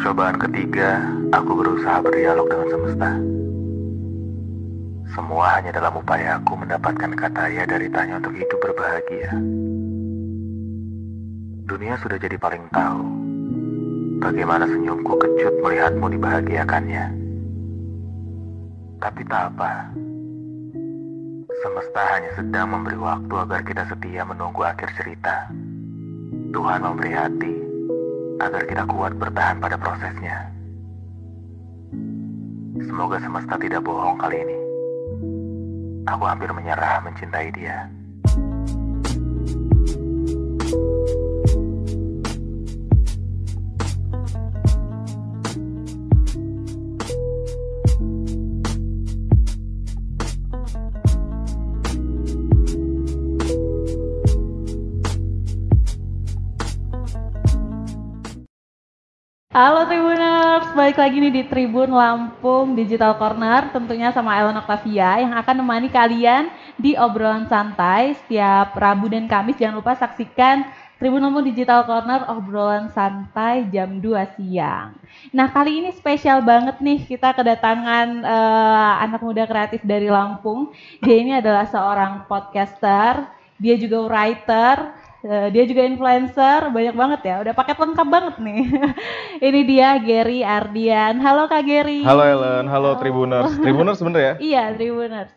percobaan ketiga, aku berusaha berdialog dengan semesta. Semua hanya dalam upaya aku mendapatkan kata ya dari tanya untuk hidup berbahagia. Dunia sudah jadi paling tahu bagaimana senyumku kecut melihatmu dibahagiakannya. Tapi tak apa. Semesta hanya sedang memberi waktu agar kita setia menunggu akhir cerita. Tuhan memberi hati agar kita kuat bertahan pada prosesnya. Semoga semesta tidak bohong kali ini. Aku hampir menyerah mencintai dia. Halo Tribuners, balik lagi nih di Tribun Lampung Digital Corner tentunya sama Ellen Octavia yang akan menemani kalian di obrolan santai setiap Rabu dan Kamis. Jangan lupa saksikan Tribun Lampung Digital Corner obrolan santai jam 2 siang. Nah kali ini spesial banget nih kita kedatangan eh, anak muda kreatif dari Lampung. Dia ini adalah seorang podcaster, dia juga writer, dia juga influencer, banyak banget ya. Udah paket lengkap banget nih. Ini dia Gary Ardian. Halo Kak Gary. Halo Ellen, halo Tribuners. Tribuners bener ya? Iya, Tribuners.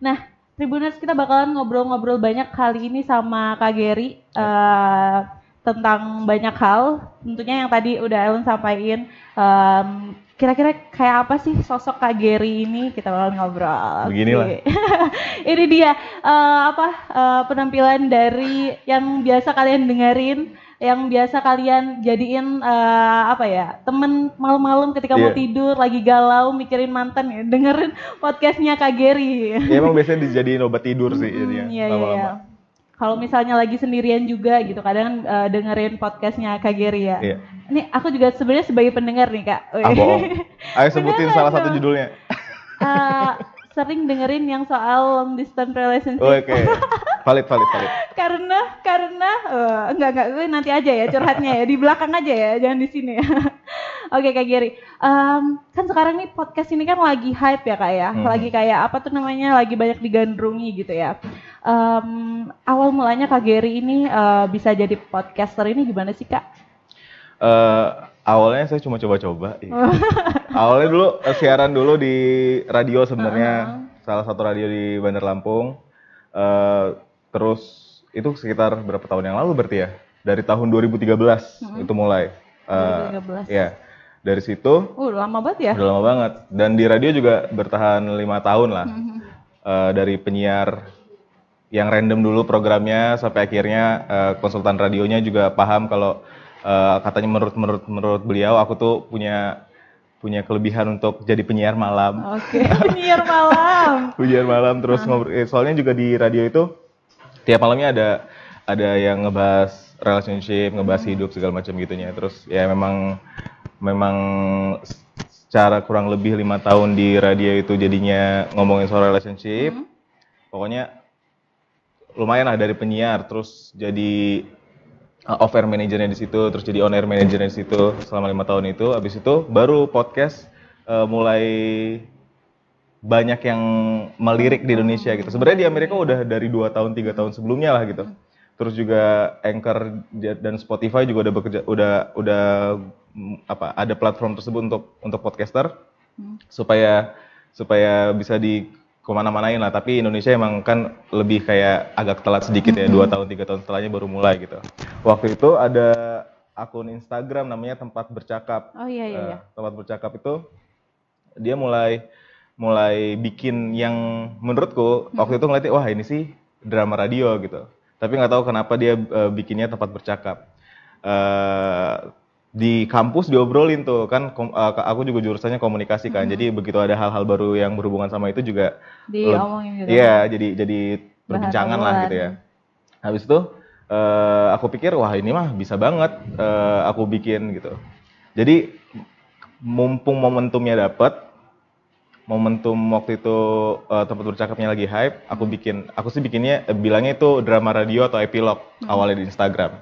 Nah, Tribuners kita bakalan ngobrol-ngobrol banyak kali ini sama Kak Gary eh, tentang banyak hal. Tentunya yang tadi udah Ellen sampaikan. em, Kira-kira kayak apa sih sosok Kak Gary ini? Kita bakalan ngobrol. Beginilah. Oke. ini dia eh, apa eh, penampilan dari yang biasa kalian dengerin, yang biasa kalian jadiin eh, apa ya temen malam-malam ketika mau Iya. tidur lagi galau mikirin mantan ya dengerin podcastnya Kak Gary. Ya emang biasanya dijadiin obat tidur sih Hmm, jadinya iya, iya, lama-lama. iya. Kalau misalnya lagi sendirian juga gitu, kadang eh, dengerin podcastnya Kak Gary ya. Iya. Ini aku juga sebenarnya sebagai pendengar nih kak. Ah bohong. Ayo sebutin Beneran salah satu dong. judulnya. Eh, sering dengerin yang soal long distance relationship. Oh, Oke. Valid, valid, valid. karena karena eh, enggak enggak gue nanti aja ya curhatnya ya di belakang aja ya jangan di sini ya. Oke Kak Giri, Em, kan sekarang nih podcast ini kan lagi hype ya kak ya, Mhm. lagi kayak apa tuh namanya lagi banyak digandrungi gitu ya. Em, awal mulanya Kak Giri ini eh, bisa jadi podcaster ini gimana sih kak? Eh, awalnya saya cuma coba-coba. iya. awalnya dulu siaran dulu di radio sebenarnya, salah satu radio di Bandar Lampung. Eh, terus itu sekitar berapa tahun yang lalu berarti ya? Dari tahun 2013 itu mulai. Eh, 2013. Ya, dari situ Uh lama banget ya. Udah lama banget. Dan di radio juga bertahan lima tahun lah. Eh, dari penyiar yang random dulu programnya sampai akhirnya eh, konsultan radionya juga paham kalau eh, katanya menurut menurut menurut beliau aku tuh punya punya kelebihan untuk jadi penyiar malam. Oke, penyiar malam. Penyiar malam terus ngobrol. eh, soalnya juga di radio itu tiap malamnya ada ada yang ngebahas relationship, ngebahas hidup segala macam gitunya. Terus ya memang memang secara kurang lebih lima tahun di radio itu jadinya ngomongin soal relationship. Pokoknya lumayan lah dari penyiar, terus jadi uh, off air manajernya di situ, terus jadi on air manajernya di situ selama lima tahun itu. Habis itu baru podcast uh, mulai banyak yang melirik di Indonesia gitu. Sebenarnya di Amerika udah dari dua tahun tiga tahun sebelumnya lah gitu. Terus juga Anchor dan Spotify juga udah bekerja, udah udah apa ada platform tersebut untuk untuk podcaster supaya supaya bisa di ke mana-manain lah. Tapi Indonesia emang kan lebih kayak agak telat sedikit ya dua tahun tiga tahun setelahnya baru mulai gitu. Waktu itu ada akun Instagram namanya tempat bercakap. Oh iya iya. iya. Eh, tempat bercakap itu dia mulai mulai bikin yang menurutku waktu itu ngeliatnya wah ini sih drama radio gitu tapi nggak tahu kenapa dia eh, bikinnya tempat bercakap Eh, di kampus diobrolin tuh kan kom- eh, aku juga jurusannya komunikasi kan jadi begitu ada hal-hal baru yang berhubungan sama itu juga Diomongin gitu. Iya, jadi jadi perbincangan lah gitu ya. Habis itu eh, aku pikir wah ini mah bisa banget eh, aku bikin gitu. Jadi mumpung momentumnya dapat, momentum waktu itu eh, tempat bercakapnya lagi hype, aku bikin, aku sih bikinnya eh, bilangnya itu drama radio atau epilog awalnya di Instagram.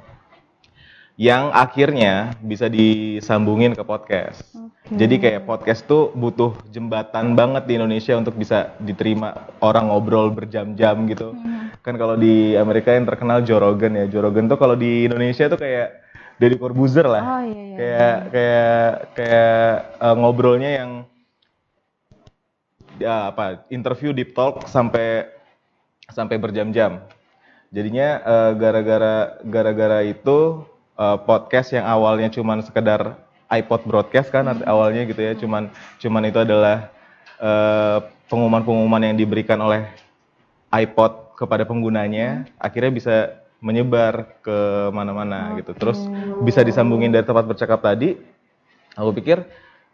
yang akhirnya bisa disambungin ke podcast. Oke. Jadi kayak podcast tuh butuh jembatan banget di Indonesia untuk bisa diterima orang ngobrol berjam-jam gitu. Hmm. Kan kalau di Amerika yang terkenal Joe Rogan ya. Joe Rogan tuh kalau di Indonesia tuh kayak Deddy Corbuzier lah. Oh iya iya. kayak kayak kayak eh, ngobrolnya yang ya apa interview deep talk sampai sampai berjam-jam. Jadinya eh, gara-gara gara-gara itu eh, podcast yang awalnya cuman sekedar iPod broadcast kan arti- awalnya gitu ya, cuman cuman itu adalah pengumuman-pengumuman yang diberikan oleh iPod kepada penggunanya, akhirnya bisa menyebar ke mana-mana gitu. Terus bisa disambungin dari tempat bercakap tadi. Aku pikir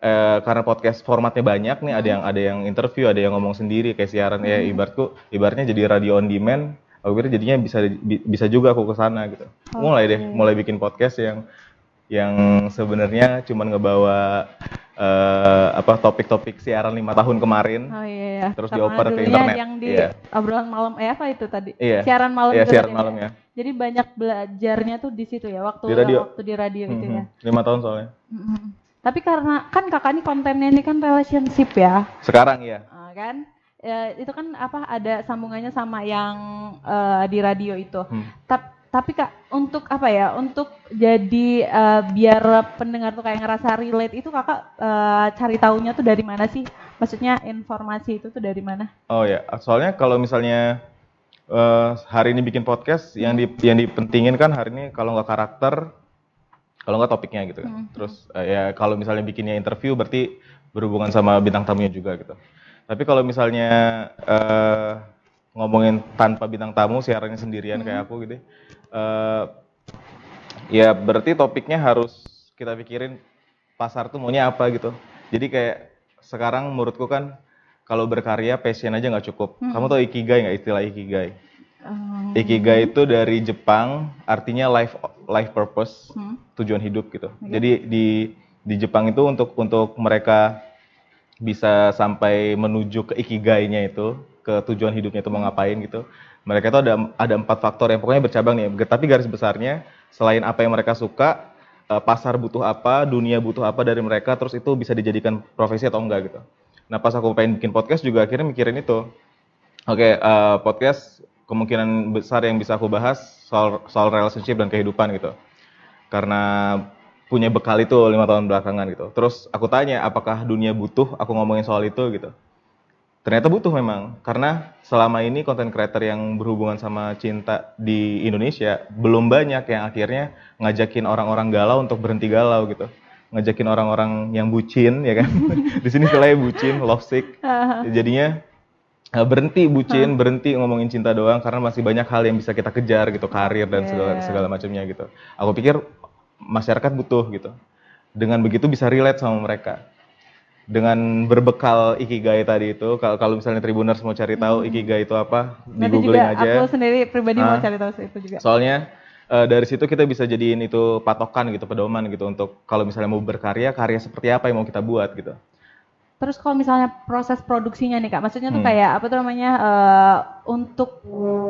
eh, karena podcast formatnya banyak nih, ada yang ada yang interview, ada yang ngomong sendiri kayak siaran ya ibaratku, ibaratnya jadi radio on demand. Aku pikir jadinya bisa bi- bisa juga aku ke sana gitu. Mulai deh, mulai bikin podcast yang yang sebenarnya cuman ngebawa eh, apa topik-topik siaran lima tahun kemarin. Oh iya iya. Terus dioper ke dulunya internet. Yang di Iya. obrolan malam eh apa itu tadi? Iya. Siaran malam Iya, siaran malam ya. Jadi banyak belajarnya tuh di situ ya waktu Di radio. waktu di radio itu ya. Lima tahun soalnya. Mm-mm. Tapi karena kan kakak ini kontennya ini kan relationship ya, Sekarang ya. Ah, kan? Ya, itu kan apa ada sambungannya sama yang eh, di radio itu. Hmm. Tap- tapi kak untuk apa ya? Untuk jadi eh, biar pendengar tuh kayak ngerasa relate itu kakak eh, cari taunya tuh dari mana sih? Maksudnya informasi itu tuh dari mana? Oh ya, soalnya kalau misalnya eh, hari ini bikin podcast, yang di yang dipentingin kan hari ini kalau nggak karakter, kalau nggak topiknya gitu kan. Terus eh, ya kalau misalnya bikinnya interview berarti berhubungan sama bintang tamunya juga gitu. Tapi kalau misalnya eh, ngomongin tanpa bintang tamu, siarannya sendirian kayak aku gitu, eh, ya berarti topiknya harus kita pikirin pasar tuh maunya apa gitu. Jadi kayak sekarang menurutku kan kalau berkarya passion aja nggak cukup. Kamu tau ikigai nggak istilah ikigai? Hmm. Ikigai itu dari Jepang, artinya life life purpose, Hmm. tujuan hidup gitu. Jadi di di Jepang itu untuk untuk mereka bisa sampai menuju ke ikigainya itu, ke tujuan hidupnya itu mau ngapain gitu. Mereka itu ada ada empat faktor yang pokoknya bercabang nih. Tapi garis besarnya selain apa yang mereka suka, eh, pasar butuh apa, dunia butuh apa dari mereka, terus itu bisa dijadikan profesi atau enggak gitu. Nah pas aku pengen bikin podcast juga akhirnya mikirin itu. Oke, eh, podcast kemungkinan besar yang bisa aku bahas soal soal relationship dan kehidupan gitu. Karena punya bekal itu lima tahun belakangan gitu. Terus aku tanya, apakah dunia butuh aku ngomongin soal itu gitu? Ternyata butuh memang, karena selama ini konten creator yang berhubungan sama cinta di Indonesia belum banyak yang akhirnya ngajakin orang-orang galau untuk berhenti galau gitu. Ngajakin orang-orang yang bucin ya kan. di sini istilahnya bucin, love sick. Jadinya eh, berhenti bucin, berhenti ngomongin cinta doang karena masih banyak hal yang bisa kita kejar gitu, karir dan segala Yeah. segala macamnya gitu. Aku pikir masyarakat butuh gitu. Dengan begitu bisa relate sama mereka. Dengan berbekal ikigai tadi itu, kalau kalau misalnya Tribuners mau cari tahu ikigai itu apa, di Hmm. Googling aja. aku sendiri pribadi mau Ah. cari tahu itu juga. Soalnya eh, dari situ kita bisa jadiin itu patokan gitu, pedoman gitu untuk kalau misalnya mau berkarya, karya seperti apa yang mau kita buat gitu. Terus kalau misalnya proses produksinya nih kak, maksudnya tuh Hmm. kayak apa tuh namanya eh, untuk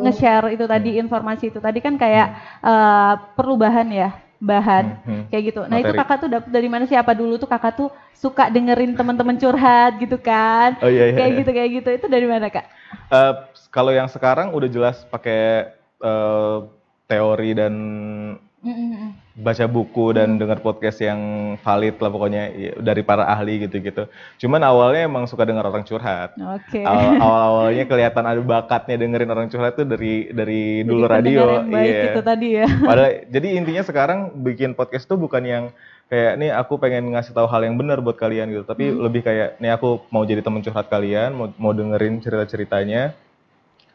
nge-share itu tadi Hmm. informasi itu tadi kan kayak eh, perlu bahan ya, bahan Hmm, hmm. kayak gitu. Nah itu Materi. kakak tuh dapet dari mana sih? Apa dulu tuh kakak tuh suka dengerin teman-teman curhat gitu kan? Oh iya iya. kayak iya. gitu kayak gitu. Itu dari mana kak? Eh, kalau yang sekarang udah jelas pakai eh, teori dan Baca buku dan dengar podcast yang valid lah pokoknya ya, dari para ahli gitu-gitu. Cuman awalnya emang suka dengar orang curhat. Oke. Awal awalnya kelihatan ada bakatnya dengerin orang curhat tuh dari dari dulu radio. iya. itu tadi ya. Padahal jadi intinya sekarang bikin podcast tuh bukan yang kayak nih aku pengen ngasih tahu hal yang benar buat kalian gitu, tapi Hmm. lebih kayak nih aku mau jadi teman curhat kalian, mau mau dengerin cerita-ceritanya.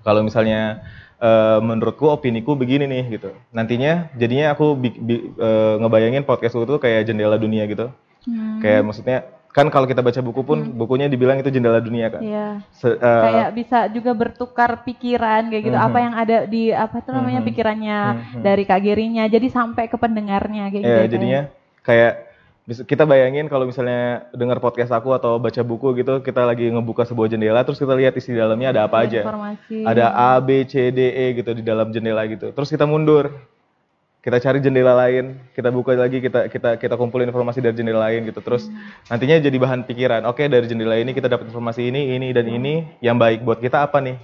Kalau misalnya eh, menurutku opiniku begini nih gitu. Nantinya jadinya aku bi- bi- eh, ngebayangin podcast itu kayak jendela dunia gitu. Hmm. Kayak maksudnya kan kalau kita baca buku pun bukunya dibilang itu jendela dunia kan. Iya. Se- eh, kayak bisa juga bertukar pikiran kayak gitu Mhm. apa yang ada di apa tuh namanya Mhm. pikirannya Mhm. dari kak Gerinya jadi sampai ke pendengarnya kayak gitu Ya, ya, jadinya kayak kita bayangin kalau misalnya dengar podcast aku atau baca buku gitu, kita lagi ngebuka sebuah jendela terus kita lihat isi dalamnya ada apa aja. informasi Ada A, B, C, D, E gitu di dalam jendela gitu. Terus kita mundur. kita cari jendela lain, kita buka lagi, kita kita kita kumpulin informasi dari jendela lain gitu. Terus nantinya jadi bahan pikiran. Oke, dari jendela ini kita dapat informasi ini, ini dan ini yang baik buat kita apa nih?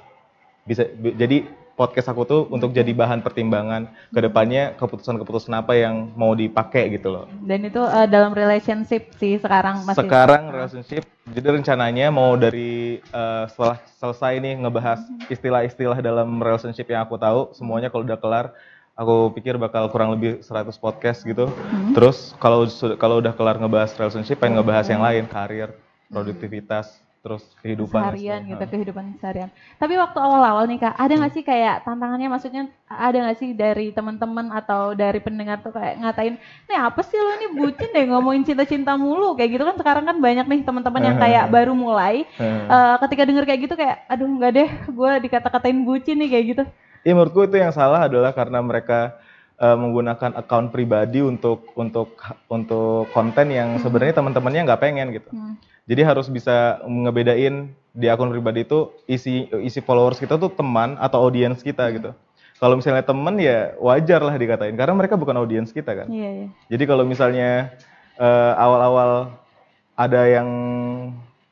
Bisa bi- jadi podcast aku tuh untuk jadi bahan pertimbangan ke depannya keputusan-keputusan apa yang mau dipakai gitu loh. Dan itu eh, dalam relationship sih sekarang masih. Sekarang relationship, jadi rencananya mau dari eh, setelah selesai nih ngebahas istilah-istilah dalam relationship yang aku tahu, semuanya kalau udah kelar, aku pikir bakal kurang lebih 100 podcast gitu. Terus kalau kalau udah kelar ngebahas relationship, pengen ngebahas yang lain, karir, produktivitas, terus kehidupan. dan seharian gitu kehidupan seharian. Tapi waktu awal-awal nih kak, ada nggak sih kayak tantangannya? Maksudnya ada nggak sih dari teman-teman atau dari pendengar tuh kayak ngatain, nih apa sih lo ini bucin deh ngomongin cinta-cinta mulu kayak gitu kan sekarang kan banyak nih teman-teman yang kayak baru mulai. Hmm. eh, ketika denger kayak gitu kayak, aduh nggak deh, gue dikata-katain bucin nih kayak gitu. Iya menurutku itu yang salah adalah karena mereka eh, menggunakan account pribadi untuk untuk untuk konten yang sebenarnya teman-temannya nggak pengen gitu. Hmm. Jadi harus bisa ngebedain di akun pribadi itu isi isi followers kita tuh teman atau audiens kita gitu. Kalau misalnya teman ya wajar lah dikatain karena mereka bukan audiens kita kan. Iya iya. Jadi kalau misalnya eh, awal-awal ada yang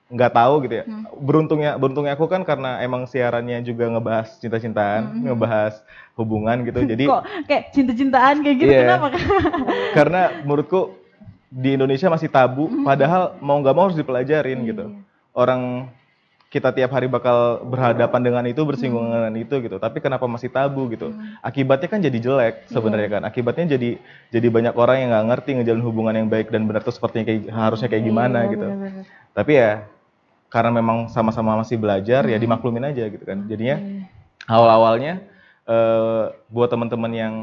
nggak tahu gitu ya. Beruntungnya beruntungnya aku kan karena emang siarannya juga ngebahas cinta-cintaan, ngebahas hubungan gitu. Jadi Kok kayak cinta-cintaan kayak gitu Iya. kenapa karena menurutku di Indonesia masih tabu, padahal mau nggak mau harus dipelajarin gitu. Orang kita tiap hari bakal berhadapan dengan itu, bersinggungan dengan itu gitu. Tapi kenapa masih tabu gitu? Akibatnya kan jadi jelek sebenarnya kan. Akibatnya jadi jadi banyak orang yang nggak ngerti ngejalin hubungan yang baik dan benar tuh sepertinya kayak harusnya kayak gimana Iya, gitu. bener-bener. Tapi ya karena memang sama-sama masih belajar ya dimaklumin aja gitu kan. Jadinya awal-awalnya eh, buat teman-teman yang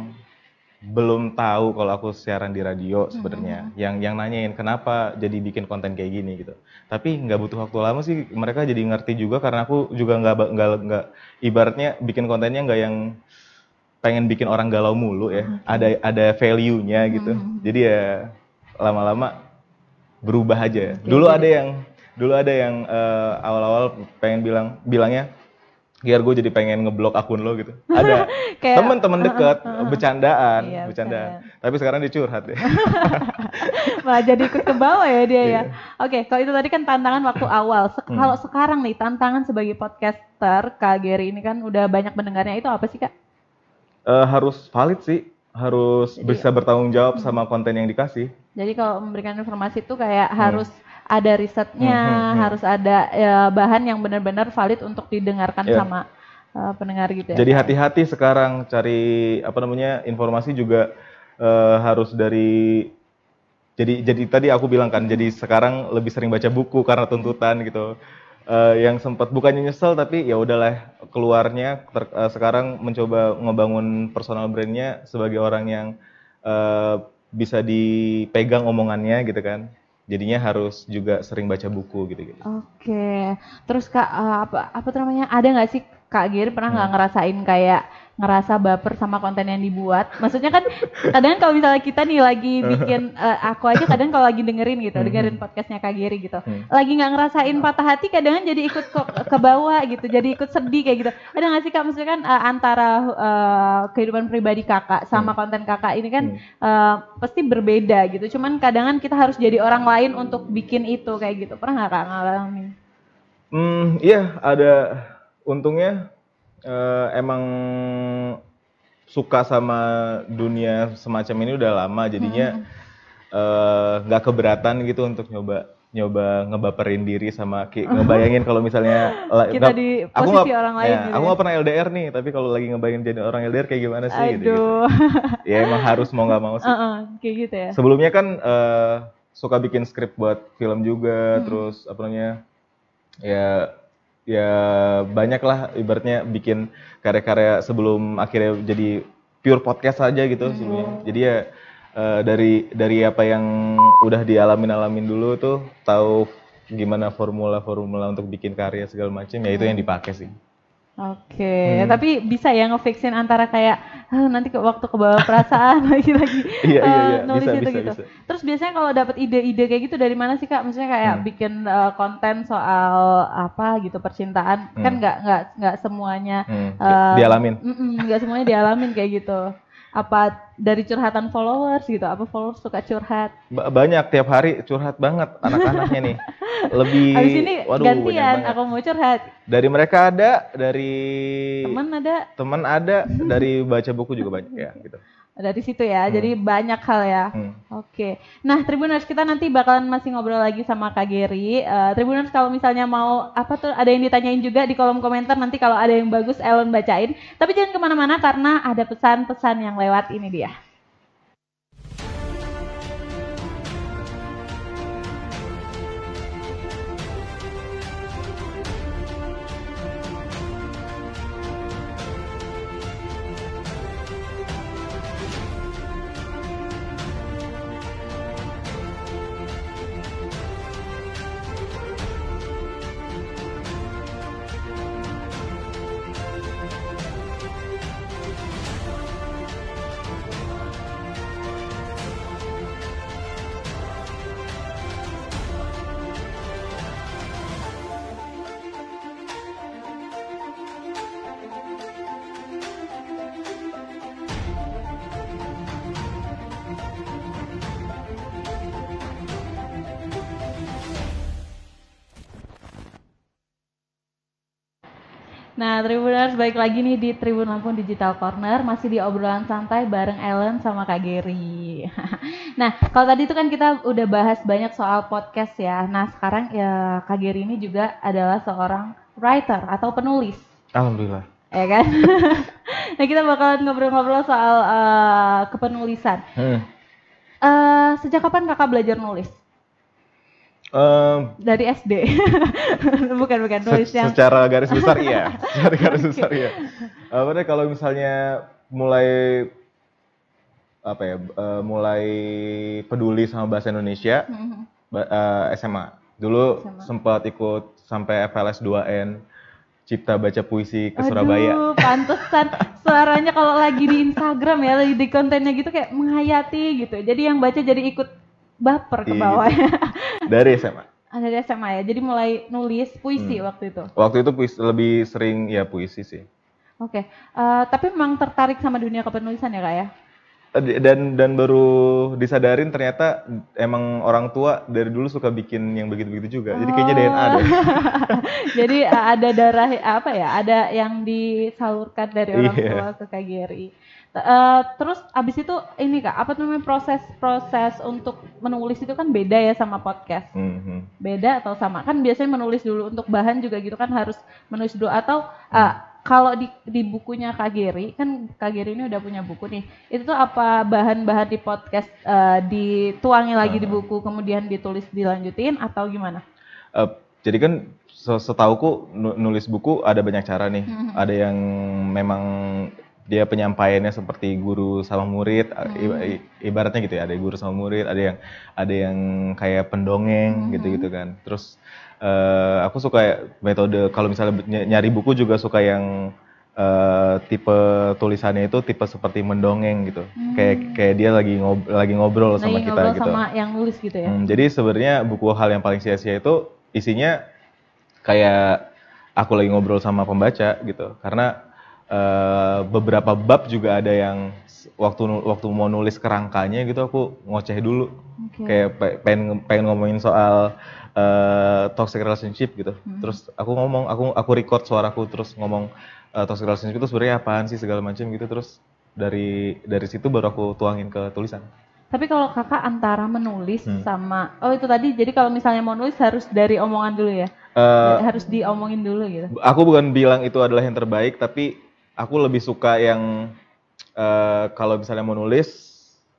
belum tahu kalau aku siaran di radio sebenarnya, yang yang nanyain kenapa jadi bikin konten kayak gini gitu. Tapi nggak butuh waktu lama sih, mereka jadi ngerti juga karena aku juga nggak nggak nggak ibaratnya bikin kontennya nggak yang pengen bikin orang galau mulu ya, ada ada value-nya gitu. Jadi ya lama-lama berubah aja. dulu ada yang dulu ada yang eh, awal-awal pengen bilang bilangnya biar gue jadi pengen ngeblok akun lo gitu. Ada Kayak- teman-teman dekat bercandaan, Iya, bercandaan. Tapi sekarang dia curhat ya. Malah jadi ikut ke bawah ya dia ya. Iya. Oke, kalau itu tadi kan tantangan waktu awal. Sek- Hmm. Kalau sekarang nih tantangan sebagai podcaster Kak Gary ini kan udah banyak pendengarnya itu apa sih Kak? Eh, harus valid sih, harus bisa bertanggung jawab sama konten yang dikasih. Jadi kalau memberikan informasi itu kayak harus ada risetnya, Hmm, hmm, hmm. harus ada ya, bahan yang benar-benar valid untuk didengarkan Iya. sama uh, pendengar gitu ya. Jadi hati-hati sekarang cari apa namanya informasi juga eh, harus dari jadi jadi tadi aku bilang kan jadi sekarang lebih sering baca buku karena tuntutan gitu. Eh, yang sempat bukannya nyesel tapi ya udahlah keluarnya ter- eh, sekarang mencoba ngebangun personal brandnya sebagai orang yang eh, bisa dipegang omongannya gitu kan. Jadinya harus juga sering baca buku gitu gitu. Oke, terus kak uh, apa apa namanya? Ada nggak sih kak Giri pernah nggak ngerasain kayak ngerasa baper sama konten yang dibuat? Maksudnya kan kadang kalau misalnya kita nih lagi bikin uh, aku aja kadang kalau lagi dengerin gitu, dengerin podcastnya kak Giri gitu, lagi nggak ngerasain patah hati kadang jadi ikut ke, ke bawah gitu, jadi ikut sedih kayak gitu. Ada nggak sih kak maksudnya kan uh, antara uh, kehidupan pribadi kakak sama konten kakak ini kan uh, pasti berbeda gitu. Cuman kadang kita harus jadi orang lain untuk bikin itu kayak gitu. Pernah nggak kak ngalamin? Hmm, iya ada untungnya eh, emang suka sama dunia semacam ini udah lama jadinya eh, nggak keberatan gitu untuk nyoba nyoba ngebaperin diri sama ki- ngebayangin kalau misalnya Kita nggak- di aku posisi nggak- orang lain ya, gitu aku ya. nggak pernah LDR nih tapi kalau lagi ngebayangin jadi orang LDR kayak gimana sih gitu, Aduh, ya emang harus mau nggak mau sih Heeh, kayak gitu ya. sebelumnya kan eh, suka bikin skrip buat film Hmm. juga terus apa namanya ya ya banyak lah ibaratnya bikin karya-karya sebelum akhirnya jadi pure podcast aja gitu Hmm. sebelumnya jadi ya eh, dari dari apa yang udah dialamin alamin dulu tuh tahu gimana formula-formula untuk bikin karya segala macam ya itu Hmm. yang dipakai sih Oke, tapi bisa ya ngefixin antara kayak "Ah, nanti ke waktu ke bawah perasaan lagi-lagi Iya, iya, eh, iya. nulis Bisa, itu bisa, gitu. bisa. Terus biasanya kalau dapat ide-ide kayak gitu dari mana sih kak? Maksudnya kayak Hmm. bikin eh, konten soal apa gitu percintaan kan Hmm. nggak nggak nggak semuanya Hmm, eh, dialamin nggak semuanya dialamin kayak gitu. Apa dari curhatan followers gitu? Apa followers suka curhat? Ba- banyak tiap hari curhat banget anak-anaknya nih. Lebih Habis ini waduh, gantian, aku mau curhat. Dari mereka ada, dari Temen ada teman ada, dari baca buku juga banyak ya gitu. Dari situ ya. Jadi banyak hal ya. Hmm. Oke. Nah, Tribuners kita nanti bakalan masih ngobrol lagi sama Kak Geri. Eh, Tribuners kalau misalnya mau apa tuh ada yang ditanyain juga di kolom komentar nanti kalau ada yang bagus Ellen bacain. Tapi jangan ke mana-mana karena ada pesan-pesan yang lewat ini dia. Nah, Tribuners baik lagi nih di Tribun Lampung Digital Corner masih di obrolan santai bareng Ellen sama Kak Geri. nah, kalau tadi itu kan kita udah bahas banyak soal podcast ya. Nah, sekarang ya Kak Geri ini juga adalah seorang writer atau penulis, Alhamdulillah. ya kan? nah, kita bakalan ngobrol-ngobrol soal eh, kepenulisan. Hmm. Eh, sejak kapan Kakak belajar nulis? Em, Dari SD. bukan bukan se- yang secara garis besar iya, secara garis besar iya. Apa deh kalau misalnya mulai apa ya, eh, mulai peduli sama bahasa Indonesia Mhm. ba- eh, SMA. Dulu SMA. sempat ikut sampai FLS 2N cipta baca puisi ke Surabaya. Aduh, pantesan suaranya kalau lagi di Instagram ya, lagi di kontennya gitu kayak menghayati gitu. Jadi yang baca jadi ikut baper ke Iya. bawah ya. Dari SMA. Ada di SMA ya. Jadi mulai nulis puisi Hmm. waktu itu. Waktu itu puisi, lebih sering ya puisi sih. Oke. Eh, tapi memang tertarik sama dunia kepenulisan ya, Kak ya? Dan dan baru disadarin ternyata emang orang tua dari dulu suka bikin yang begitu-begitu juga. Jadi kayaknya Oh. DNA deh. Jadi ada darah apa ya? Ada yang disalurkan dari orang Iya. tua ke Geri. T- eh, terus abis itu ini kak, apa namanya proses proses untuk menulis itu kan beda ya sama podcast. Mhm. beda atau sama kan biasanya menulis dulu untuk bahan juga gitu kan harus menulis dulu atau uh, kalau di di bukunya Kak Geri kan Kak Geri ini udah punya buku nih itu tuh apa bahan-bahan di podcast uh, dituangi lagi di buku kemudian ditulis dilanjutin atau gimana? Eh, jadi kan se- setauku nu- nulis buku ada banyak cara nih. Mhm. Ada yang memang dia penyampaiannya seperti guru sama murid, i- ibaratnya gitu ya. Ada guru sama murid, ada yang ada yang kayak pendongeng gitu-gitu kan. Terus eh, aku suka metode kalau misalnya ny- nyari buku juga suka yang eh, tipe tulisannya itu tipe seperti mendongeng gitu. Kayak kayak dia lagi ngob lagi ngobrol sama Lagi kita ngobrol gitu. sama yang nulis gitu ya? Hmm, jadi sebenarnya buku hal yang paling sia-sia itu isinya kayak aku lagi ngobrol sama pembaca gitu. Karena eh, beberapa bab juga ada yang waktu waktu mau nulis kerangkanya gitu aku ngoceh dulu. Oke. Kayak pe- pengen pengen ngomongin soal eh, toxic relationship gitu. Hmm. Terus aku ngomong aku aku record suaraku terus ngomong eh, toxic relationship itu sebenarnya apaan sih segala macam gitu terus dari dari situ baru aku tuangin ke tulisan. Tapi kalau kakak antara menulis Hmm. sama oh itu tadi jadi kalau misalnya mau nulis harus dari omongan dulu ya? Eh, harus diomongin dulu gitu. aku bukan bilang itu adalah yang terbaik tapi aku lebih suka yang eh, kalau misalnya mau nulis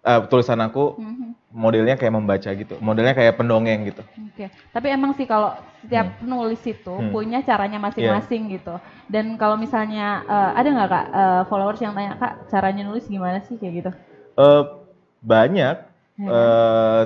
eh, tulisan aku Mhm. modelnya kayak membaca gitu modelnya kayak pendongeng gitu Oke, tapi emang sih kalau setiap penulis itu Hmm. punya caranya masing-masing gitu. Dan kalau misalnya eh, ada nggak kak eh, followers yang tanya kak caranya nulis gimana sih kayak gitu? Eh, banyak Ya. eh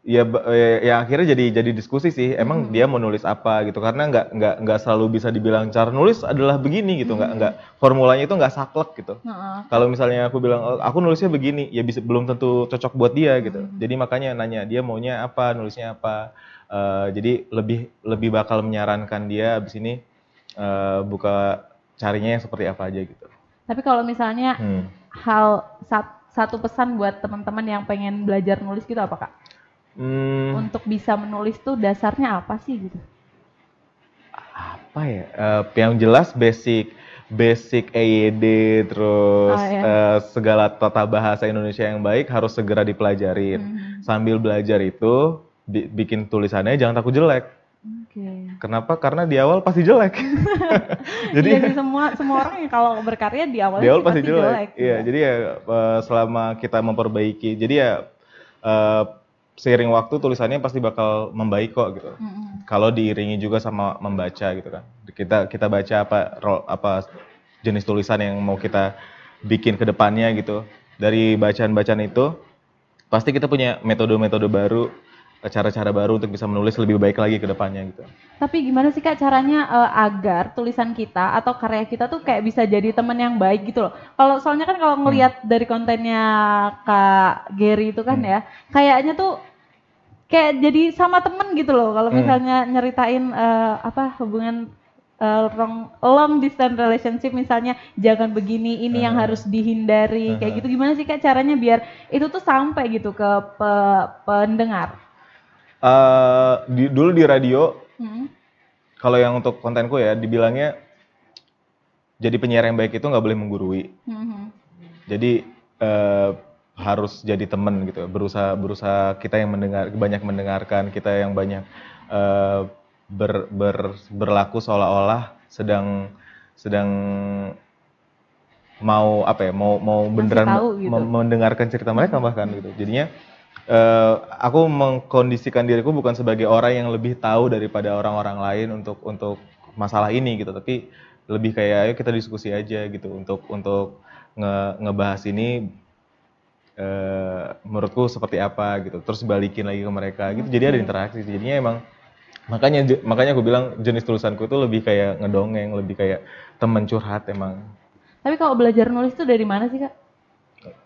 ya, eh, ya akhirnya jadi jadi diskusi sih emang Hmm. dia mau nulis apa gitu karena nggak nggak nggak selalu bisa dibilang cara nulis adalah begini gitu nggak nggak formulanya itu nggak saklek gitu Heeh. kalau misalnya aku bilang "Oh, aku nulisnya begini ya bisa belum tentu cocok buat dia gitu Hmm. jadi makanya nanya dia maunya apa nulisnya apa Eh, jadi lebih lebih bakal menyarankan dia abis ini eh, buka carinya yang seperti apa aja gitu Tapi kalau misalnya Hmm. hal sat- satu pesan buat teman-teman yang pengen belajar nulis gitu apa kak? Hmm, Untuk bisa menulis tuh dasarnya apa sih gitu? apa ya? Eh, yang jelas basic basic EYD terus Oh, iya. eh, segala tata bahasa Indonesia yang baik harus segera dipelajarin. Mhm. Sambil belajar itu bi- bikin tulisannya jangan takut jelek. Oke. Kenapa? Karena di awal pasti jelek. jadi Jadi semua semua orang yang kalau berkarya di awalnya di awal sih pasti jelek. Iya, gitu. jadi ya eh, selama kita memperbaiki, jadi ya seiring waktu tulisannya pasti bakal membaik kok gitu. Mm-mm. Kalau diiringi juga sama membaca gitu kan. Kita kita baca apa apa jenis tulisan yang mau kita bikin ke depannya gitu. Dari bacaan-bacaan itu pasti kita punya metode-metode baru, cara-cara baru untuk bisa menulis lebih baik lagi ke depannya gitu. Tapi gimana sih kak caranya eh, agar tulisan kita atau karya kita tuh kayak bisa jadi teman yang baik gitu loh. Kalau soalnya kan kalau ngelihat dari kontennya kak Gary itu kan Hmm. ya, kayaknya tuh kayak jadi sama temen gitu loh. Kalau Hmm. misalnya nyeritain eh, apa hubungan eh, long, long distance relationship misalnya jangan begini, ini yang Uh-huh. harus dihindari kayak Uh-huh. gitu. Gimana sih kak caranya biar itu tuh sampai gitu ke pe- pendengar? Eh, di- dulu di radio Hmm. kalau yang untuk kontenku ya dibilangnya jadi penyiar yang baik itu nggak boleh menggurui Hmm. jadi eh, harus jadi teman gitu. Berusaha berusaha kita yang mendengar banyak mendengarkan kita yang banyak eh, ber, ber- berlaku seolah-olah sedang sedang mau apa ya mau mau beneran tahu gitu. mendengarkan cerita mereka bahkan gitu. Jadinya eh, aku mengkondisikan diriku bukan sebagai orang yang lebih tahu daripada orang-orang lain untuk untuk masalah ini gitu. Tapi lebih kayak ayo kita diskusi aja gitu untuk untuk nge ngebahas ini eh, menurutku seperti apa gitu. Terus balikin lagi ke mereka gitu. Jadi ada interaksi jadinya emang makanya makanya aku bilang jenis tulisanku itu lebih kayak ngedongeng lebih kayak temen curhat emang. Tapi kalau belajar nulis tuh dari mana sih kak?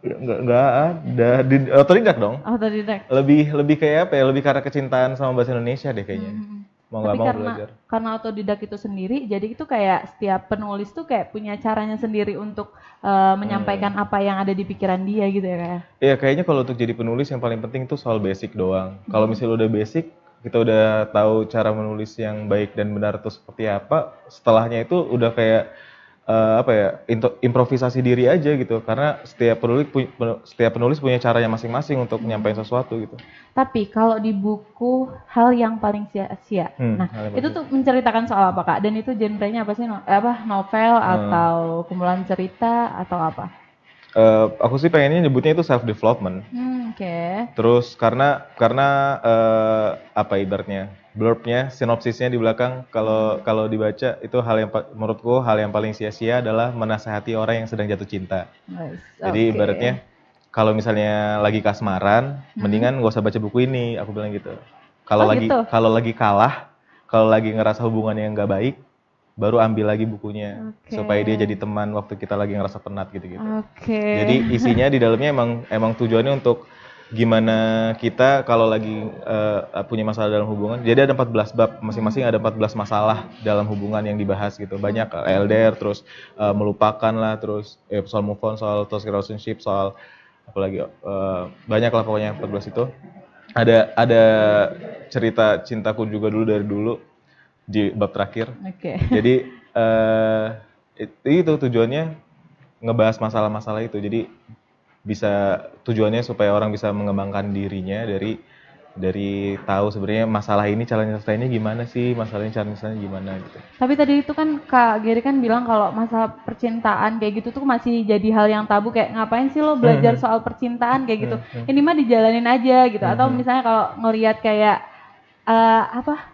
Nggak nggak ada. Di otodidak dong. Autodidak. lebih lebih kayak apa ya? Lebih karena kecintaan sama bahasa Indonesia deh kayaknya. Hmm. Mau nggak Tapi mau karena belajar karena autodidak itu sendiri, jadi itu kayak setiap penulis tuh kayak punya caranya sendiri untuk uh, menyampaikan Hmm. apa yang ada di pikiran dia gitu ya kayak. Iya kayaknya kalau untuk jadi penulis yang paling penting tuh soal basic doang. Kalau misalnya udah basic, kita udah tahu cara menulis yang baik dan benar itu seperti apa. Setelahnya itu udah kayak eh, apa ya into- improvisasi diri aja gitu. Karena setiap penulis pu- pen- setiap penulis punya caranya masing-masing untuk menyampaikan sesuatu gitu. Tapi kalau di buku hal yang paling sia-sia, Hmm, nah itu tuh menceritakan soal apa kak? Dan itu genrenya apa sih? No- apa novel Hmm. atau kumpulan cerita atau apa? Eh, aku sih pengennya nyebutnya itu self development. Hmm, Oke. Terus karena karena eh, apa ibaratnya blurbnya sinopsisnya di belakang kalau kalau dibaca itu hal yang menurutku hal yang paling sia-sia adalah menasehati orang yang sedang jatuh cinta. Nice. Jadi Oke. ibaratnya kalau misalnya lagi kasmaran, mendingan gak usah baca buku ini, aku bilang gitu. Oh, Kalau lagi gitu? kalau lagi kalah, kalau lagi ngerasa hubungan yang nggak baik, baru ambil lagi bukunya Oke. supaya dia jadi teman waktu kita lagi ngerasa penat gitu-gitu. Oke. Jadi isinya di dalamnya emang emang tujuannya untuk gimana kita kalau lagi eh, punya masalah dalam hubungan. Jadi ada 14 bab, masing-masing ada 14 masalah dalam hubungan yang dibahas gitu. Banyak eh, LDR, terus eh, melupakan lah, terus eh, soal move on, soal toxic relationship, soal apalagi eh, banyak lah pokoknya 14 itu. Ada ada cerita cintaku juga dulu dari dulu di bab terakhir. Oke. Jadi eh it- itu tujuannya ngebahas masalah-masalah itu. Jadi bisa tujuannya supaya orang bisa mengembangkan dirinya dari dari tahu sebenarnya masalah ini cara nyelesainnya gimana sih, masalahnya cara nyelesainnya gimana gitu. Tapi tadi itu kan Kak Gary kan bilang kalau masalah percintaan kayak gitu tuh masih jadi hal yang tabu kayak ngapain sih lo belajar soal percintaan kayak gitu. Ini mah dijalanin aja gitu. Atau misalnya kalau ngelihat kayak eh, apa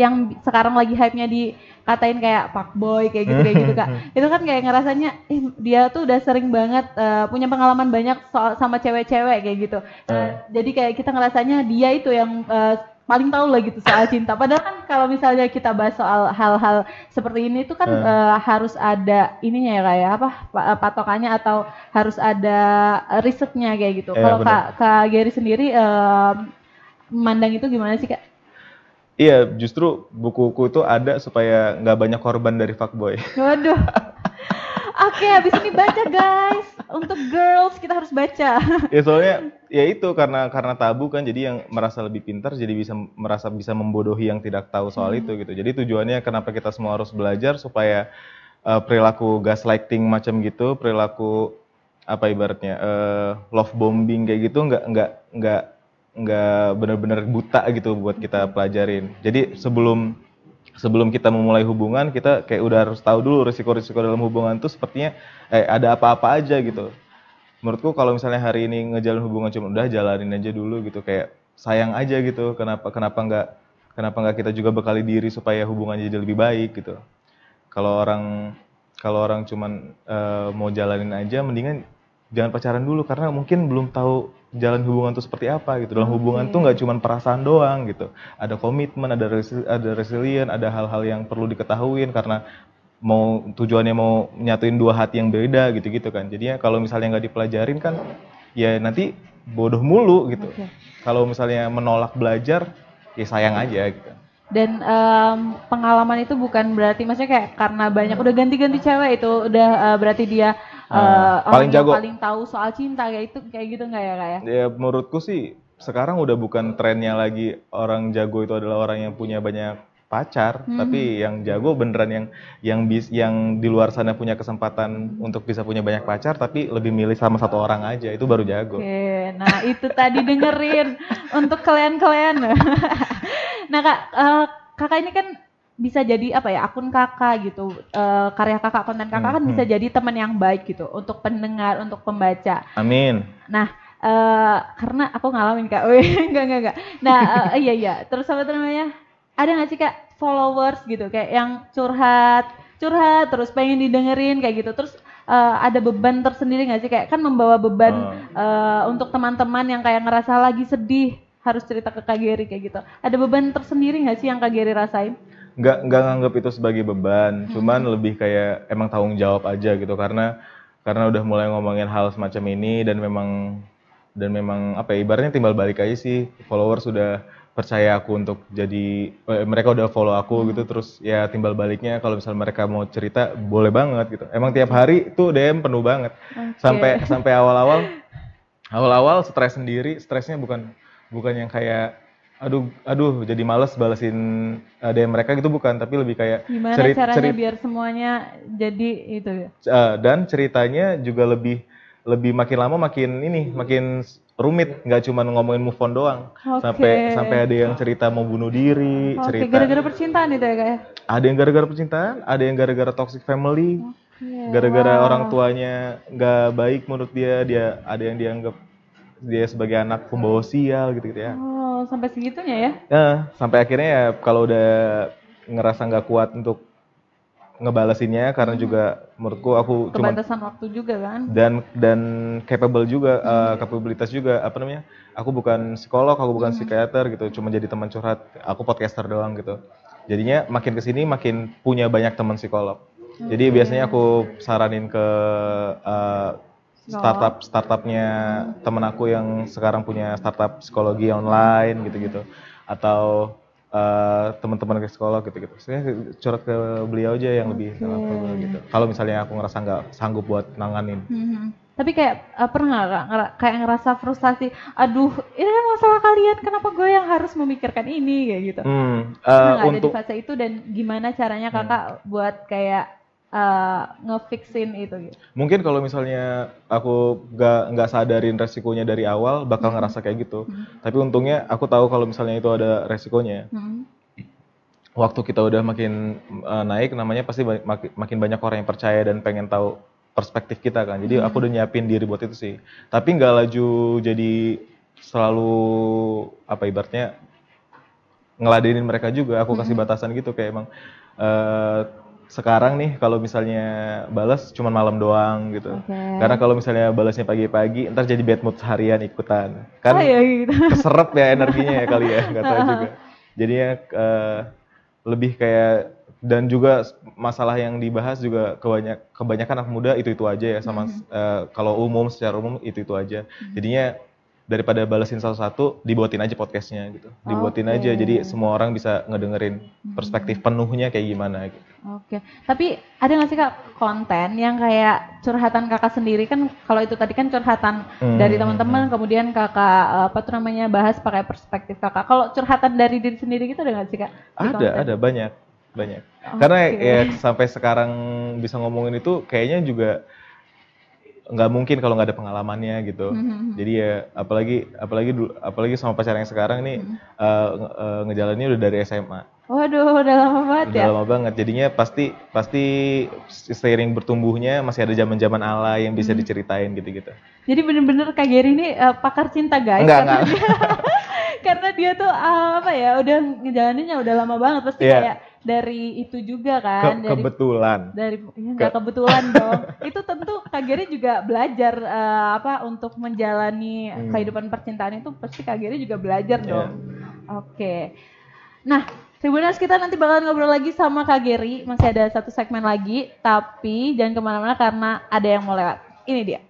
yang sekarang lagi hype-nya dikatain kayak fuckboy kayak gitu kayak gitu Kak. Itu kan kayak ngerasanya eh, dia tuh udah sering banget eh, punya pengalaman banyak soal sama cewek-cewek kayak gitu. Eh, Jadi kayak kita ngerasanya dia itu yang eh, paling tahu lah gitu soal cinta. Padahal kan kalau misalnya kita bahas soal hal-hal seperti ini tuh kan Hmm. eh, harus ada ininya ya kayak apa pa- patokannya atau harus ada eh, risetnya kayak gitu. Iya, Kalau. Kak, Kak Gary sendiri eh, memandang itu gimana sih Kak? Iya, justru bukuku itu ada supaya nggak banyak korban dari fuckboy. Waduh. Oke, habis ini baca guys. Untuk girls kita harus baca. ya soalnya ya itu karena karena tabu kan jadi yang merasa lebih pintar jadi bisa merasa bisa membodohi yang tidak tahu soal Hmm. itu gitu. Jadi tujuannya kenapa kita semua harus belajar supaya uh, perilaku gaslighting macam gitu, perilaku apa ibaratnya uh, love bombing kayak gitu nggak nggak nggak nggak benar-benar buta gitu buat kita pelajarin. Jadi sebelum sebelum kita memulai hubungan kita kayak udah harus tahu dulu risiko-risiko dalam hubungan tuh sepertinya eh, ada apa-apa aja gitu. Menurutku kalau misalnya hari ini ngejalin hubungan cuma udah jalanin aja dulu gitu kayak sayang aja gitu kenapa kenapa nggak kenapa nggak kita juga bekali diri supaya hubungannya jadi lebih baik gitu. Kalau orang kalau orang cuman eh, mau jalanin aja mendingan jangan pacaran dulu karena mungkin belum tahu jalan hubungan tuh seperti apa gitu. Dalam hubungan tuh nggak cuman perasaan doang gitu. Ada komitmen ada resi- ada resilient ada hal-hal yang perlu diketahuin karena mau tujuannya mau nyatuin dua hati yang beda gitu-gitu kan. Jadinya kalau misalnya nggak dipelajarin kan ya nanti bodoh mulu gitu. Oke. kalau misalnya menolak belajar ya sayang aja gitu. Dan em, pengalaman itu bukan berarti maksudnya kayak karena banyak udah ganti-ganti cewek itu udah eh, berarti dia eh, Ah, orang paling yang jago. paling tahu soal cinta kayak itu kayak gitu nggak ya kak ya? ya menurutku sih sekarang udah bukan trennya lagi orang jago itu adalah orang yang punya banyak pacar Hmm. tapi yang jago beneran yang yang bis yang di luar sana punya kesempatan untuk bisa punya banyak pacar tapi lebih milih sama satu orang aja itu baru jago Oke, nah itu tadi dengerin untuk kalian-kalian. nah kak, eh, kakak ini kan bisa jadi apa ya akun kakak gitu, Eh, karya kakak konten kakak kan Hmm, bisa hmm. jadi teman yang baik gitu untuk pendengar, untuk pembaca. amin Nah, eh karena aku ngalamin kak, enggak enggak enggak. Nah, eh, iya iya. Terus apa namanya? Ada nggak sih kak followers gitu, kayak yang curhat, curhat terus pengen didengerin kayak gitu. Terus eh, ada beban tersendiri nggak sih kayak kan membawa beban eh, untuk teman-teman yang kayak ngerasa lagi sedih harus cerita ke Kak Geri kayak gitu. Ada beban tersendiri nggak sih yang Kak Geri rasain? Nggak nggak nganggap itu sebagai beban. Cuman lebih kayak emang tanggung jawab aja gitu. Karena karena udah mulai ngomongin hal semacam ini dan memang dan memang apa ya ibaratnya timbal balik aja sih. Followers sudah percaya aku untuk jadi eh, mereka udah follow aku gitu. Terus ya timbal baliknya kalau misal mereka mau cerita boleh banget gitu. Emang tiap hari tuh DM penuh banget. Oke. sampai sampai awal-awal awal-awal stres sendiri. Stresnya bukan bukan yang kayak aduh aduh jadi males balesin uh, DM mereka gitu bukan tapi lebih kayak Gimana ceri- caranya ceri- biar semuanya jadi itu ya? uh, dan ceritanya juga lebih lebih makin lama makin ini makin rumit nggak cuma ngomongin move on doang Oke. sampai sampai ada yang cerita mau bunuh diri Oke, cerita gara-gara percintaan itu ya kak ya? ada yang gara-gara percintaan ada yang gara-gara toxic family Oke, gara-gara wah. orang tuanya nggak baik menurut dia dia ada yang dianggap dia sebagai anak pembawa sial gitu gitu ya Oh, sampai segitunya ya? Ya, sampai akhirnya ya kalau udah ngerasa nggak kuat untuk ngebalesinnya karena juga menurutku aku cuma Kebantasan waktu juga kan? dan dan capable juga eh, kapabilitas juga apa namanya aku bukan psikolog aku bukan psikiater gitu cuma jadi teman curhat aku podcaster doang gitu. Jadinya makin ke sini makin punya banyak teman psikolog. Jadi biasanya aku saranin ke eh, startup startupnya temen aku yang sekarang punya startup psikologi online gitu-gitu. Atau eh, teman-teman ke psikolog gitu-gitu. Saya curhat ke beliau aja yang lebih capable gitu. Kalau misalnya aku ngerasa nggak sanggup buat nanganin. Mhm. Tapi kayak eh, pernah nggak kayak ngerasa frustasi, aduh ini kan masalah kalian, kenapa gue yang harus memikirkan ini? Kayak gitu? Hmm, Pernah eh, nggak ada untuk di fase itu dan gimana caranya kakak buat kayak eh, ngefixin itu gitu? mungkin kalau misalnya aku nggak nggak sadarin resikonya dari awal bakal ngerasa kayak gitu. Tapi untungnya aku tahu kalau misalnya itu ada resikonya. Mhm. waktu kita udah makin uh, naik namanya pasti maki- makin banyak orang yang percaya dan pengen tahu perspektif kita kan. Jadi aku udah nyiapin diri buat itu sih. Tapi nggak laju jadi selalu apa ibaratnya ngeladenin mereka juga. Aku kasih batasan gitu kayak emang eh, sekarang nih kalau misalnya balas cuman malam doang gitu. Oke. karena kalau misalnya balasnya pagi-pagi ntar jadi bad mood seharian ikutan. Kan Oh ya gitu. keserap ya energinya ya kali ya nggak tahu juga. Jadinya eh, lebih kayak dan juga masalah yang dibahas juga kebanyak kebanyakan anak muda itu itu aja ya sama eh, kalau umum secara umum itu itu aja jadinya daripada balesin satu-satu dibuatin aja podcastnya gitu dibuatin aja jadi semua orang bisa ngedengerin perspektif penuhnya kayak gimana gitu Oke, tapi ada nggak sih kak konten yang kayak curhatan kakak sendiri kan kalau itu tadi kan curhatan Hmm, dari teman-teman, kemudian kakak eh, apa tuh namanya bahas pakai perspektif kakak. Kalau curhatan dari diri sendiri gitu ada nggak sih kak? ada konten? ada banyak banyak karena Oke. ya sampai sekarang bisa ngomongin itu kayaknya juga nggak mungkin kalau nggak ada pengalamannya gitu Mhm. jadi ya apalagi apalagi apalagi sama pacar yang sekarang ini Mhm. eh, nge- eh, ngejalaninnya udah dari SMA Waduh, udah lama banget udah ya. lama banget jadinya pasti pasti seiring bertumbuhnya masih ada zaman zaman ala yang bisa Mhm. diceritain gitu gitu Jadi bener-bener kak Gary ini eh, pakar cinta guys. Enggak, karena enggak. Dia, karena dia tuh eh, apa ya udah ngejalaninnya udah lama banget pasti Iya. kayak dari itu juga kan. dari kebetulan dari ya nggak kebetulan dong itu tentu Kak Geri juga belajar eh, apa untuk menjalani Hmm. kehidupan percintaan itu pasti Kak Geri juga belajar Iya. dong oke nah Tribuners kita nanti bakalan ngobrol lagi sama Kak Geri masih ada satu segmen lagi tapi jangan ke mana-mana karena ada yang mau lewat ini dia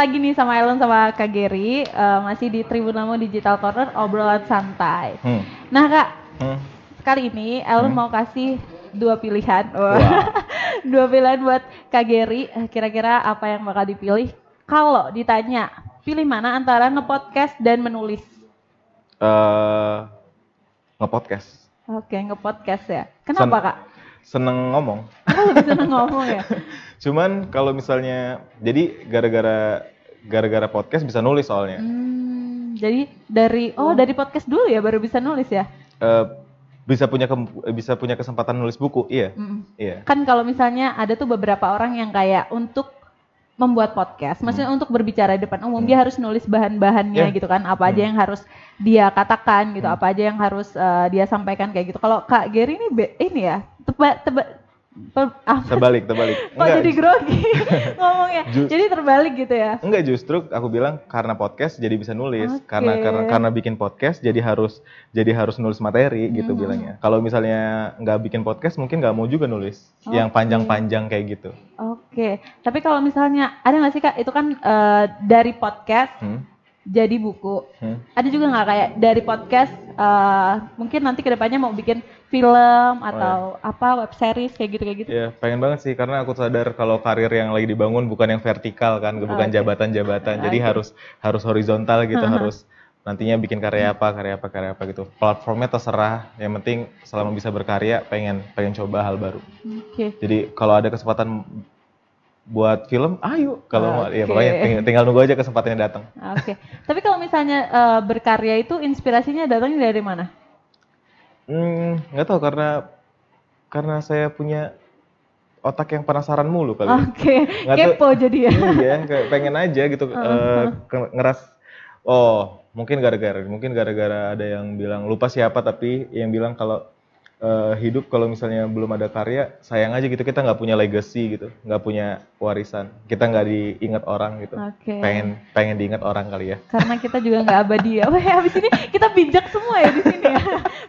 lagi nih sama Ellen sama Kak Geri eh, masih di Tribun Lamo Digital Corner obrolan santai Hmm. nah Kak Hmm. kali ini Ellen Hmm. mau kasih dua pilihan. Wow. dua pilihan buat Kak Geri. Eh, Kira-kira apa yang bakal dipilih? Kalau ditanya, pilih mana antara ngepodcast dan menulis? Eh, nge-podcast Oke, ngepodcast ya. Kenapa Sen- Kak? seneng ngomong lebih seneng ngomong ya? Cuman kalau misalnya jadi gara-gara gara-gara podcast bisa nulis soalnya. Hmm, jadi dari oh dari podcast dulu ya baru bisa nulis ya? Eh, bisa punya kem- bisa punya kesempatan nulis buku, iya. Mm. Iya. Kan kalau misalnya ada tuh beberapa orang yang kayak untuk membuat podcast, maksudnya untuk berbicara di depan umum, Hmm. dia harus nulis bahan-bahannya Ya. gitu kan, apa aja Hmm. yang harus dia katakan gitu, Hmm. apa aja yang harus eh, dia sampaikan kayak gitu. Kalau Kak Gary ini be- ini ya, teba teba apa? Terbalik, terbalik. Kok jadi grogi ngomongnya? Ju- jadi terbalik gitu ya? Enggak justru aku bilang karena podcast jadi bisa nulis Oke. karena karena karena bikin podcast jadi harus jadi harus nulis materi gitu Mhm. bilangnya. Kalau misalnya nggak bikin podcast mungkin nggak mau juga nulis yang Oke. panjang-panjang kayak gitu. Oke, tapi kalau misalnya ada nggak sih Kak, itu kan eh, dari podcast Hmm? jadi buku. Hmm? ada juga nggak kayak dari podcast eh, mungkin nanti ke depannya mau bikin film atau apa web series kayak gitu kayak gitu Ya pengen banget sih karena aku sadar kalau karir yang lagi dibangun bukan yang vertikal kan, bukan Oke. jabatan-jabatan. Jadi Oke. harus harus horizontal gitu, harus nantinya bikin karya apa, karya apa, karya apa gitu. Platformnya terserah. Yang penting selama bisa berkarya, pengen pengen coba hal baru. oke Jadi kalau ada kesempatan buat film, ayo. Kalau mau, ya Oke. pokoknya ting- tinggal nunggu aja kesempatannya datang. oke tapi kalau misalnya eh, berkarya itu inspirasinya datangnya dari mana Hmm, nggak tahu karena karena saya punya otak yang penasaran mulu kali. oke Nggak tahu- kepo jadi ya iya, pengen aja gitu eh, ke- ngeras. Oh, mungkin gara-gara, mungkin gara-gara ada yang bilang lupa siapa tapi yang bilang kalau eh, hidup kalau misalnya belum ada karya sayang aja gitu kita nggak punya legacy gitu, nggak punya warisan, kita nggak diingat orang gitu. oke. Pengen pengen diingat orang kali ya. karena kita juga nggak abadi ya. Wah habis ini kita bijak semua ya di sini ya.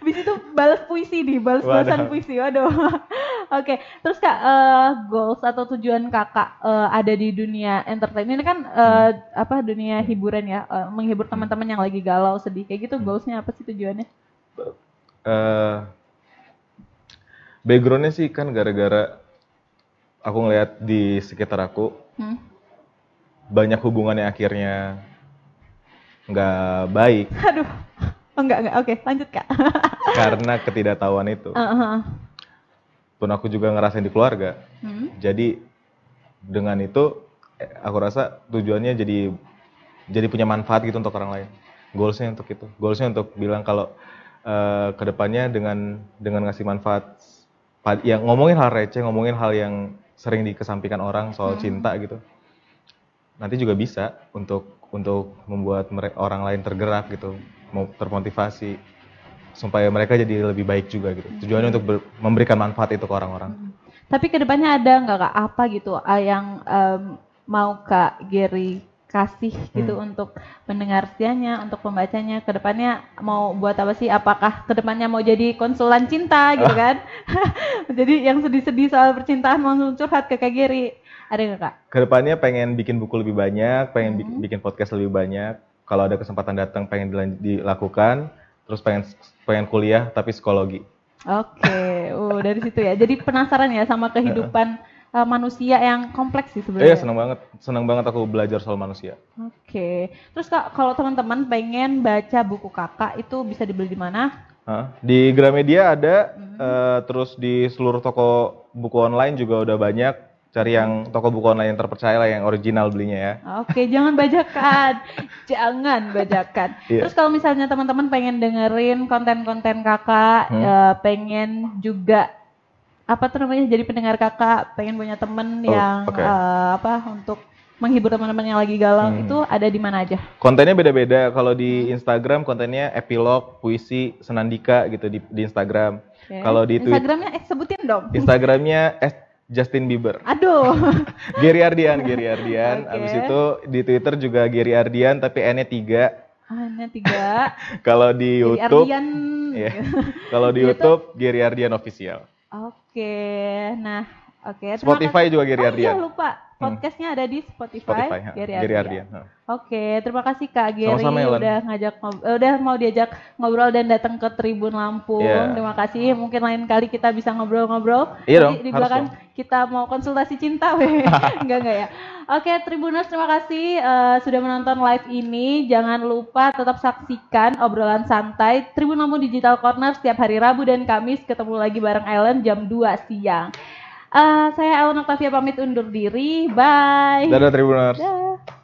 Habis itu balas puisi nih balas balasan puisi waduh. Oke terus kak eh, goals atau tujuan kakak eh, ada di dunia entertain ini kan eh, apa dunia hiburan ya eh, menghibur teman-teman yang lagi galau sedih kayak gitu goalsnya apa sih tujuannya? Eh backgroundnya sih kan gara-gara aku ngeliat di sekitar aku Hmm? banyak hubungan yang akhirnya nggak baik aduh oh, enggak enggak oke lanjut kak karena ketidaktahuan itu. Eh. pun aku juga ngerasain di keluarga. Hmm? Jadi dengan itu aku rasa tujuannya jadi jadi punya manfaat gitu untuk orang lain. Goalsnya untuk itu. Goalsnya untuk bilang kalau eh, ke depannya dengan dengan ngasih manfaat yang ngomongin hal receh, ngomongin hal yang sering dikesampingkan orang soal cinta gitu. Nanti juga bisa untuk untuk membuat orang lain tergerak gitu, mau termotivasi supaya mereka jadi lebih baik juga gitu. Tujuannya untuk ber- memberikan manfaat itu ke orang-orang. Tapi ke depannya ada nggak kak apa gitu ah, yang em, mau kak Gary kasih gitu Hmm. untuk pendengar setianya, untuk pembacanya ke depannya mau buat apa sih? Apakah ke depannya mau jadi konsulan cinta gitu kan? jadi yang sedih-sedih soal percintaan langsung curhat ke kak Gary. Ada nggak kak? Ke depannya pengen bikin buku lebih banyak, pengen Hmm. bikin podcast lebih banyak. Kalau ada kesempatan datang pengen dilakukan. Terus pengen pengen kuliah tapi psikologi. Oke, uh, dari situ ya. Jadi penasaran ya sama kehidupan uh, manusia yang kompleks sih sebenarnya. senang banget, senang banget aku belajar soal manusia. Oke. Terus kak, kalau teman-teman pengen baca buku kakak itu bisa dibeli di mana? Hah? Di Gramedia ada, Hmm. eh, terus di seluruh toko buku online juga udah banyak. Cari yang toko buku online yang terpercaya lah, yang original belinya ya. Oke, jangan bajakan. jangan bajakan. Iya. Terus kalau misalnya teman-teman pengen dengerin konten-konten kakak, Hmm. eh, pengen juga apa tuh namanya jadi pendengar kakak, pengen punya temen Oh, yang oke. eh, apa untuk menghibur teman-teman yang lagi galau Hmm. itu ada di mana aja? Kontennya beda-beda. Kalau di Instagram kontennya epilog, puisi, senandika gitu di, di Instagram. Oke. Kalau di Twitter, Instagramnya eh sebutin dong. Instagramnya S Justin Bieber. Aduh. Gary Ardian, Gary Ardian. Oke. Abis itu di Twitter juga Gary Ardian tapi N-nya 3. Hanya tiga. Kalau di Jadi YouTube, Ardian. Iya. kalau di YouTube. YouTube Gary Ardian official. Oke, nah oke. terima Spotify kasih. juga Gary Oh Ardian. iya lupa, Hmm. podcastnya ada di Spotify. Spotify, Gary Ardian. Ardian. Oke, terima kasih Kak Gary Ellen. udah ngajak eh, udah mau diajak ngobrol dan datang ke Tribun Lampung. Iya. Terima kasih. Mungkin lain kali kita bisa ngobrol-ngobrol. Iya dong, Di belakang kita mau konsultasi cinta, weh. enggak enggak ya. Oke, Tribuners terima kasih eh, sudah menonton live ini. Jangan lupa tetap saksikan obrolan santai Tribun Lampung Digital Corner setiap hari Rabu dan Kamis ketemu lagi bareng Ellen jam 2 siang. Eh, saya Ellen Octavia pamit undur diri. Bye. Dadah Tribuners. Dah.